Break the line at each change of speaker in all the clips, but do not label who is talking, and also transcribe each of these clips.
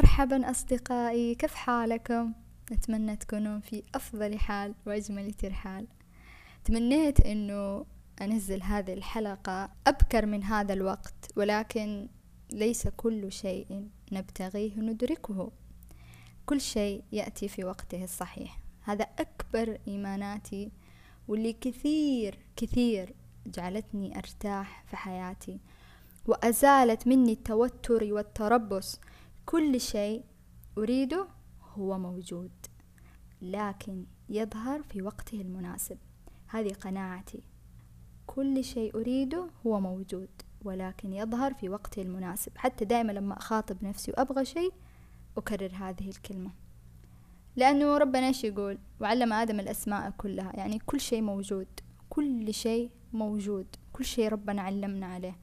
مرحبا أصدقائي كيف حالكم؟ أتمنى تكونون في أفضل حال وأجمل ترحال تمنيت أنه أنزل هذه الحلقة أبكر من هذا الوقت ولكن ليس كل شيء نبتغيه ندركه كل شيء يأتي في وقته الصحيح. هذا أكبر إيماناتي واللي كثير كثير جعلتني أرتاح في حياتي وأزالت مني التوتر والتربص كل شيء أريده هو موجود لكن يظهر في وقته المناسب. هذه قناعتي. كل شيء أريده هو موجود ولكن يظهر في وقته المناسب. حتى دائما لما أخاطب نفسي وأبغى شيء أكرر هذه الكلمة. لأنه ربنا إيش يقول؟ وعلم آدم الأسماء كلها. يعني كل شيء موجود كل شيء موجود كل شيء ربنا علمنا عليه.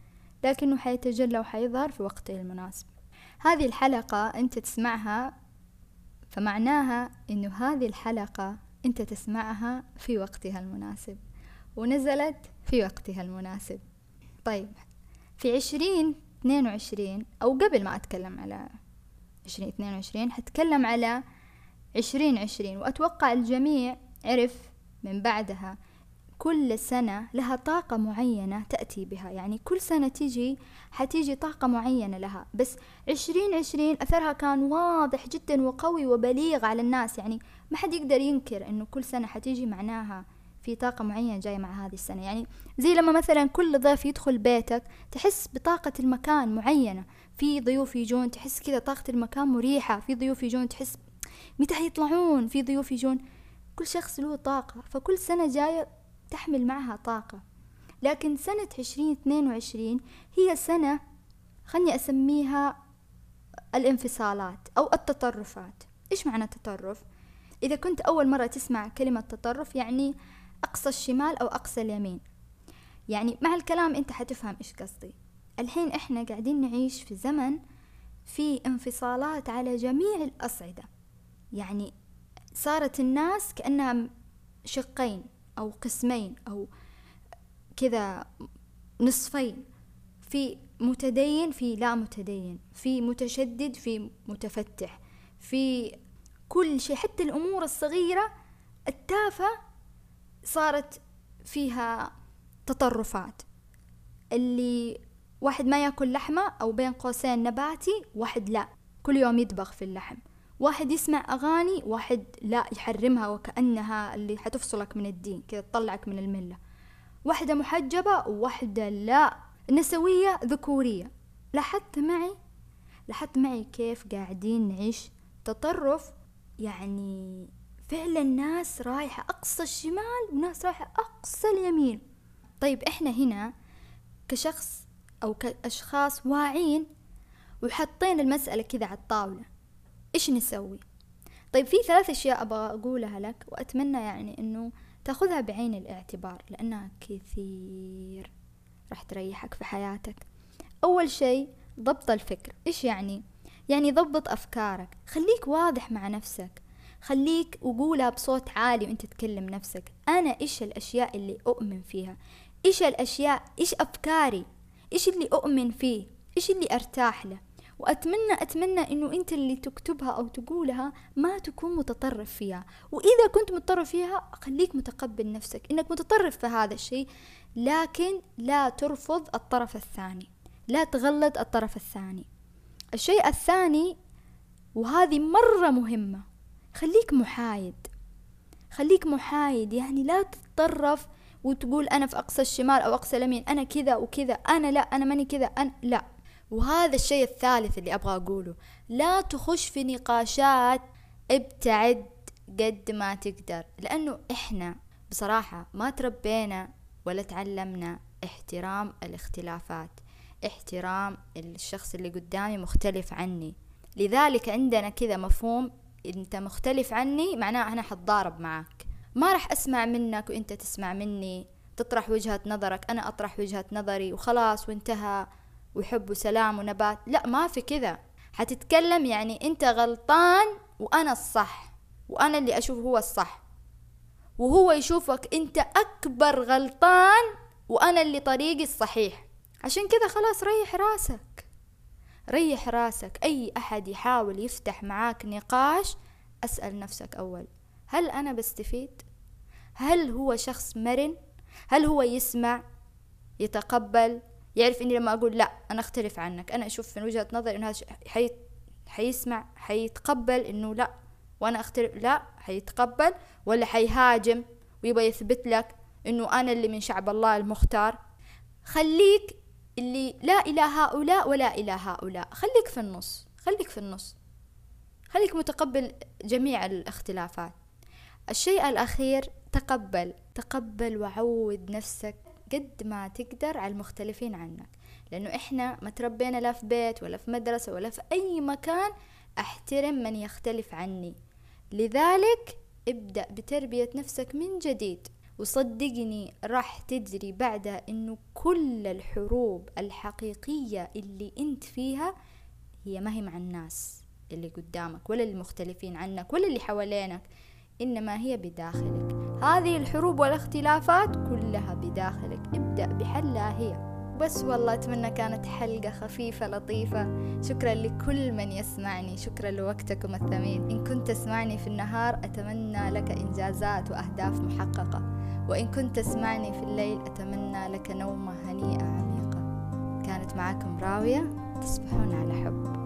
لكنه حيتجلى وحيظهر في وقته المناسب. هذه الحلقة أنت تسمعها فمعناها أنه هذه الحلقة أنت تسمعها في وقتها المناسب ونزلت في وقتها المناسب. طيب في عشرين اثنين وعشرين أو قبل ما أتكلم على عشرين اثنين وعشرين حتكلم على عشرين عشرين وأتوقع الجميع عرف من بعدها. كل سنة لها طاقة معينة تأتي بها. يعني كل سنة تيجي حتيجي طاقة معينة لها. بس عشرين عشرين أثرها كان واضح جدا وقوي وبليغ على الناس. يعني ما حد يقدر ينكر أنه كل سنة حتيجي معناها في طاقة معينة جاية مع هذه السنة. يعني زي لما مثلا كل ضيف يدخل بيتك تحس بطاقة المكان معينة. في ضيوف يجون تحس كذا طاقة المكان مريحة. في ضيوف يجون تحس متى حيطلعون؟ في ضيوف يجون كل شخص له طاقة. فكل سنة جاية تحمل معها طاقة. لكن سنة عشرين اثنين وعشرين هي سنة خلني أسميها الانفصالات أو التطرفات. إيش معنى تطرف؟ إذا كنت أول مرة تسمع كلمة تطرف يعني أقصى الشمال أو أقصى اليمين. يعني مع الكلام أنت حتفهم إيش قصدي. الحين إحنا قاعدين نعيش في زمن في انفصالات على جميع الأصعدة. يعني صارت الناس كأنها شقين. أو قسمين أو كذا نصفين في متدين في لا متدين في متشدد في متفتح في كل شيء. حتى الأمور الصغيرة التافهة صارت فيها تطرفات. اللي واحد ما يأكل لحمة أو بين قوسين نباتي واحد لا. كل يوم يدبغ في اللحم. واحد يسمع أغاني واحد لا يحرمها وكأنها اللي حتفصلك من الدين كذا تطلعك من الملة. واحدة محجبة وواحدة لا. نسوية ذكورية. لاحظت معي؟ لاحظت معي كيف قاعدين نعيش تطرف؟ يعني فعلا ناس رايحة أقصى الشمال وناس رايحة أقصى اليمين. طيب إحنا هنا كشخص أو كأشخاص واعين وحاطين المسألة كذا على الطاولة. إيش نسوي؟ طيب في ثلاث أشياء أبغى أقولها لك وأتمنى يعني إنه تأخذها بعين الاعتبار لأنها كثير راح تريحك في حياتك. أول شيء ضبط الفكر. إيش يعني؟ يعني ضبط أفكارك. خليك واضح مع نفسك. خليك وقولها بصوت عالي وأنت تكلم نفسك. أنا إيش الأشياء اللي أؤمن فيها؟ إيش الأشياء إيش أفكاري؟ إيش اللي أؤمن فيه؟ إيش اللي أرتاح له؟ وأتمنى أتمنى إنه أنت اللي تكتبها أو تقولها ما تكون متطرف فيها. وإذا كنت متطرف فيها خليك متقبل نفسك. إنك متطرف في هذا الشيء لكن لا ترفض الطرف الثاني. لا تغلط الطرف الثاني. الشيء الثاني وهذه مرة مهمة خليك محايد. خليك محايد. يعني لا تتطرف وتقول أنا في أقصى الشمال أو أقصى اليمين أنا كذا وكذا أنا لا أنا ماني كذا أنا لا. وهذا الشيء الثالث اللي أبغى أقوله. لا تخش في نقاشات ابتعد قد ما تقدر لأنه إحنا بصراحة ما تربينا ولا تعلمنا احترام الاختلافات احترام الشخص اللي قدامي مختلف عني. لذلك عندنا كذا مفهوم أنت مختلف عني معناه أنا حتضارب معك ما راح أسمع منك وأنت تسمع مني تطرح وجهة نظرك أنا أطرح وجهة نظري وخلاص وانتهى. وحب وسلام ونبات لا ما في كذا حتتكلم يعني أنت غلطان وأنا الصح وأنا اللي أشوف هو الصح وهو يشوفك أنت أكبر غلطان وأنا اللي طريقي الصحيح عشان كذا خلاص ريح راسك ريح راسك أي أحد يحاول يفتح معاك نقاش أسأل نفسك أول هل أنا بستفيد؟ هل هو شخص مرن؟ هل هو يسمع؟ يتقبل؟ يعرف إني لما أقول لا أنا أختلف عنك. أنا أشوف من وجهة نظري إنه هذا حي... حيسمع حيتقبل إنه لا وأنا أختلف لا حيتقبل ولا حيهاجم ويبغى يثبت لك إنه أنا اللي من شعب الله المختار. خليك اللي لا إلى هؤلاء ولا إلى هؤلاء. خليك في النص خليك في النص. خليك متقبل جميع الاختلافات. الشيء الأخير تقبل تقبل وعود نفسك قد ما تقدر على المختلفين عنك. لأنه إحنا ما تربينا لا في بيت ولا في مدرسة ولا في أي مكان أحترم من يختلف عني. لذلك ابدأ بتربية نفسك من جديد. وصدقني راح تدري بعدها إنه كل الحروب الحقيقية اللي أنت فيها هي ما هي مع الناس اللي قدامك ولا المختلفين عنك ولا اللي حوالينك. إنما هي بداخلك. هذه الحروب والاختلافات كلها بداخلك. ابدأ بحلها هي. بس والله أتمنى كانت حلقة خفيفة لطيفة. شكرا لكل من يسمعني. شكرا لوقتكم الثمين. إن كنت تسمعني في النهار أتمنى لك إنجازات وأهداف محققة. وإن كنت تسمعني في الليل أتمنى لك نومة هنيئة عميقة. كانت معكم راوية. تصبحون على حب.